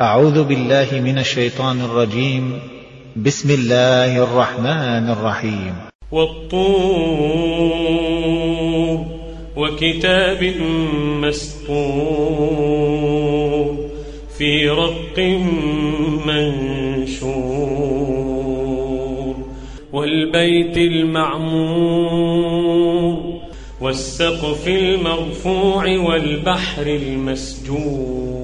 أعوذ بالله من الشيطان الرجيم. بسم الله الرحمن الرحيم. والطور وكتاب مسطور في رق منشور والبيت المعمور والسقف المرفوع والبحر المسجور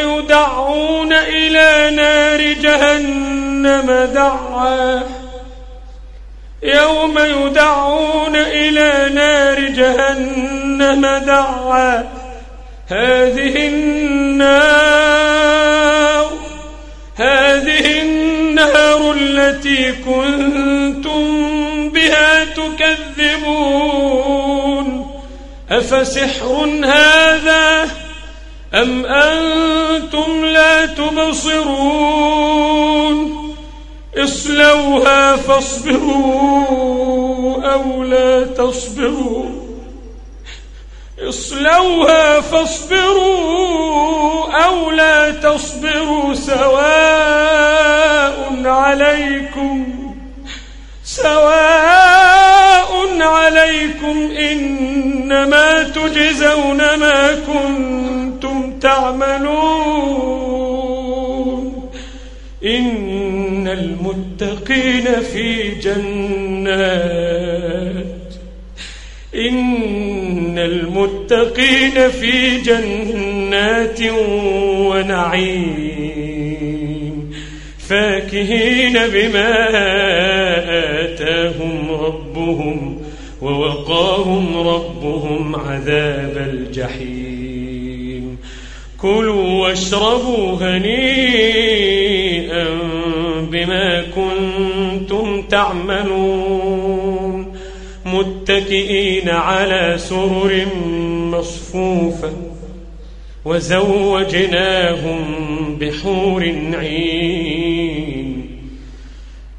يدعون إلى نار جهنم دعا. يوم يدعون إلى نار جهنم دعا. هذه النار هذه النار التي كنتم بها تكذبون. أفسحر هذا؟ أم أنتم لا تبصرون؟ اصلوها فاصبروا أو لا تصبروا. اصلوها فاصبروا أو لا تصبروا سواء عليكم سواء عليكم إنما تجزون ما كنتم تعملون إن المتقين في جنات إن المتقين في جنات ونعيم فاكهين بما آتاهم ربهم ووقاهم ربهم عذاب الجحيم كلوا واشربوا هنيئا بما كنتم تعملون متكئين على سرر مصفوفة وزوجناهم بحور عين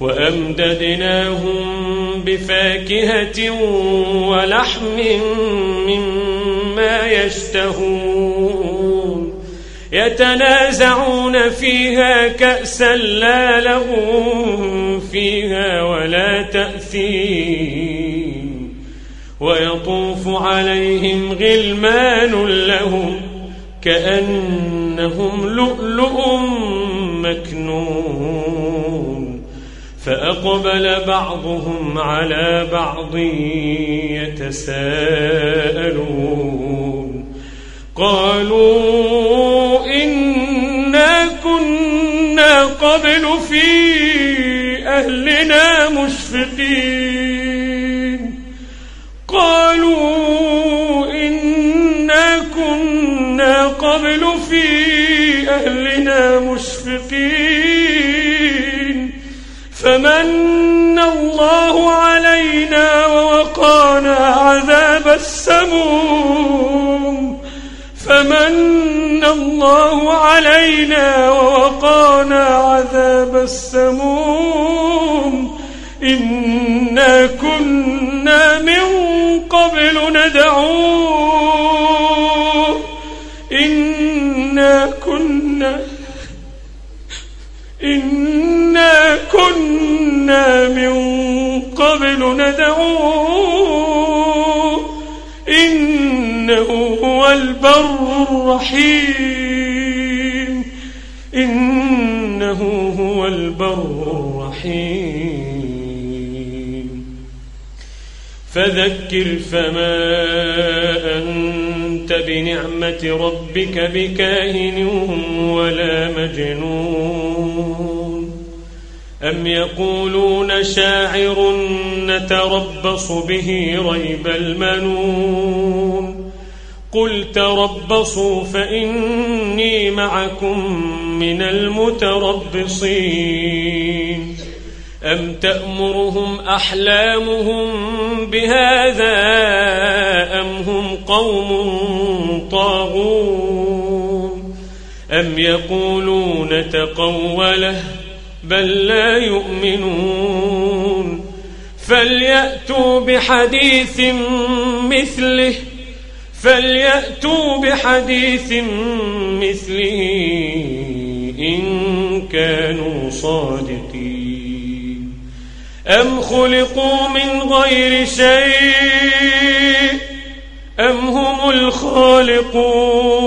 وأمددناهم بفاكهة ولحم مما يشتهون. يتنازعون فيها كأسا لا لهم فيها ولا تأثيم. ويطوف عليهم غلمان لهم كأنهم لؤلؤ مكنون. فأقبل بعضهم على بعض يتساءلون. قالوا إنا كنا قبل في أهلنا مشفقين. قالوا إنا كنا قبل في أهلنا مشفقين. فمن الله علينا ووقانا عذاب السموم. فمن الله علينا ووقانا عذاب السموم. إنا كنا من قبل ندعوه. إنا كنا إنا كنا من قبل ندعوه إنه هو البر الرحيم. إنه هو البر الرحيم. فذكر فما أنت بنعمة ربك بكاهن ولا مجنون. أم يقولون شاعر نتربص به ريب المنون قل تربصوا فإني معكم من المتربصين أم تأمرهم أحلامهم بهذا أم هم قوم طاغون أم يقولون تقوله بل لا يؤمنون. فليأتوا بحديث مثله فليأتوا بحديث مثله إن كانوا صادقين. أم خلقوا من غير شيء؟ أم هم الخالقون؟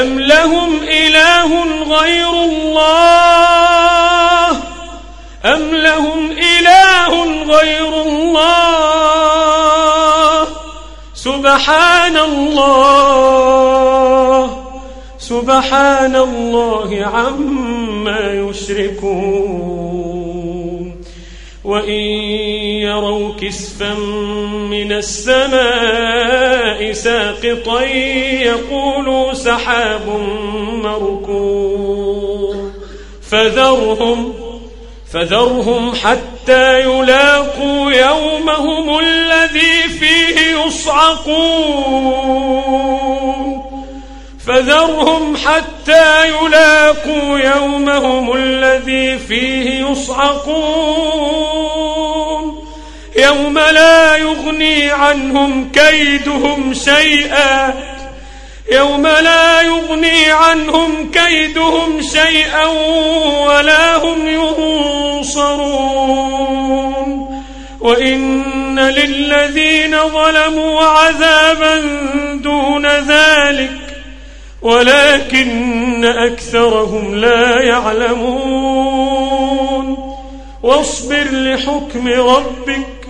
أم لهم إله غير الله أم لهم إله غير الله سبحان الله سبحان الله عما يشركون وإن يروا كسفا من السماء ساقطا يقولوا سحاب مركوم. فذرهم فذرهم حتى يلاقوا يومهم الذي فيه يصعقون. فذرهم حتى يلاقوا يومهم الذي فيه يصعقون. يوم لا يغني عنهم كيدهم شيئا. يوم لا يغني عنهم كيدهم شيئا ولا هم ينصرون. وإن للذين ظلموا عذابا دون ذلك ولكن أكثرهم لا يعلمون. واصبر لحكم ربك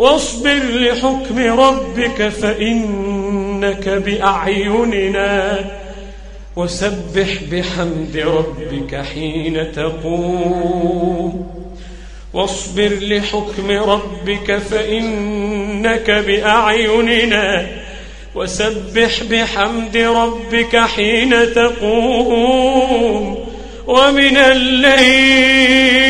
واصبر لحكم ربك فإنك بأعيننا. وسبح بحمد ربك حين تقوم. واصبر لحكم ربك فإنك بأعيننا. وسبح بحمد ربك حين تقوم. ومن الليل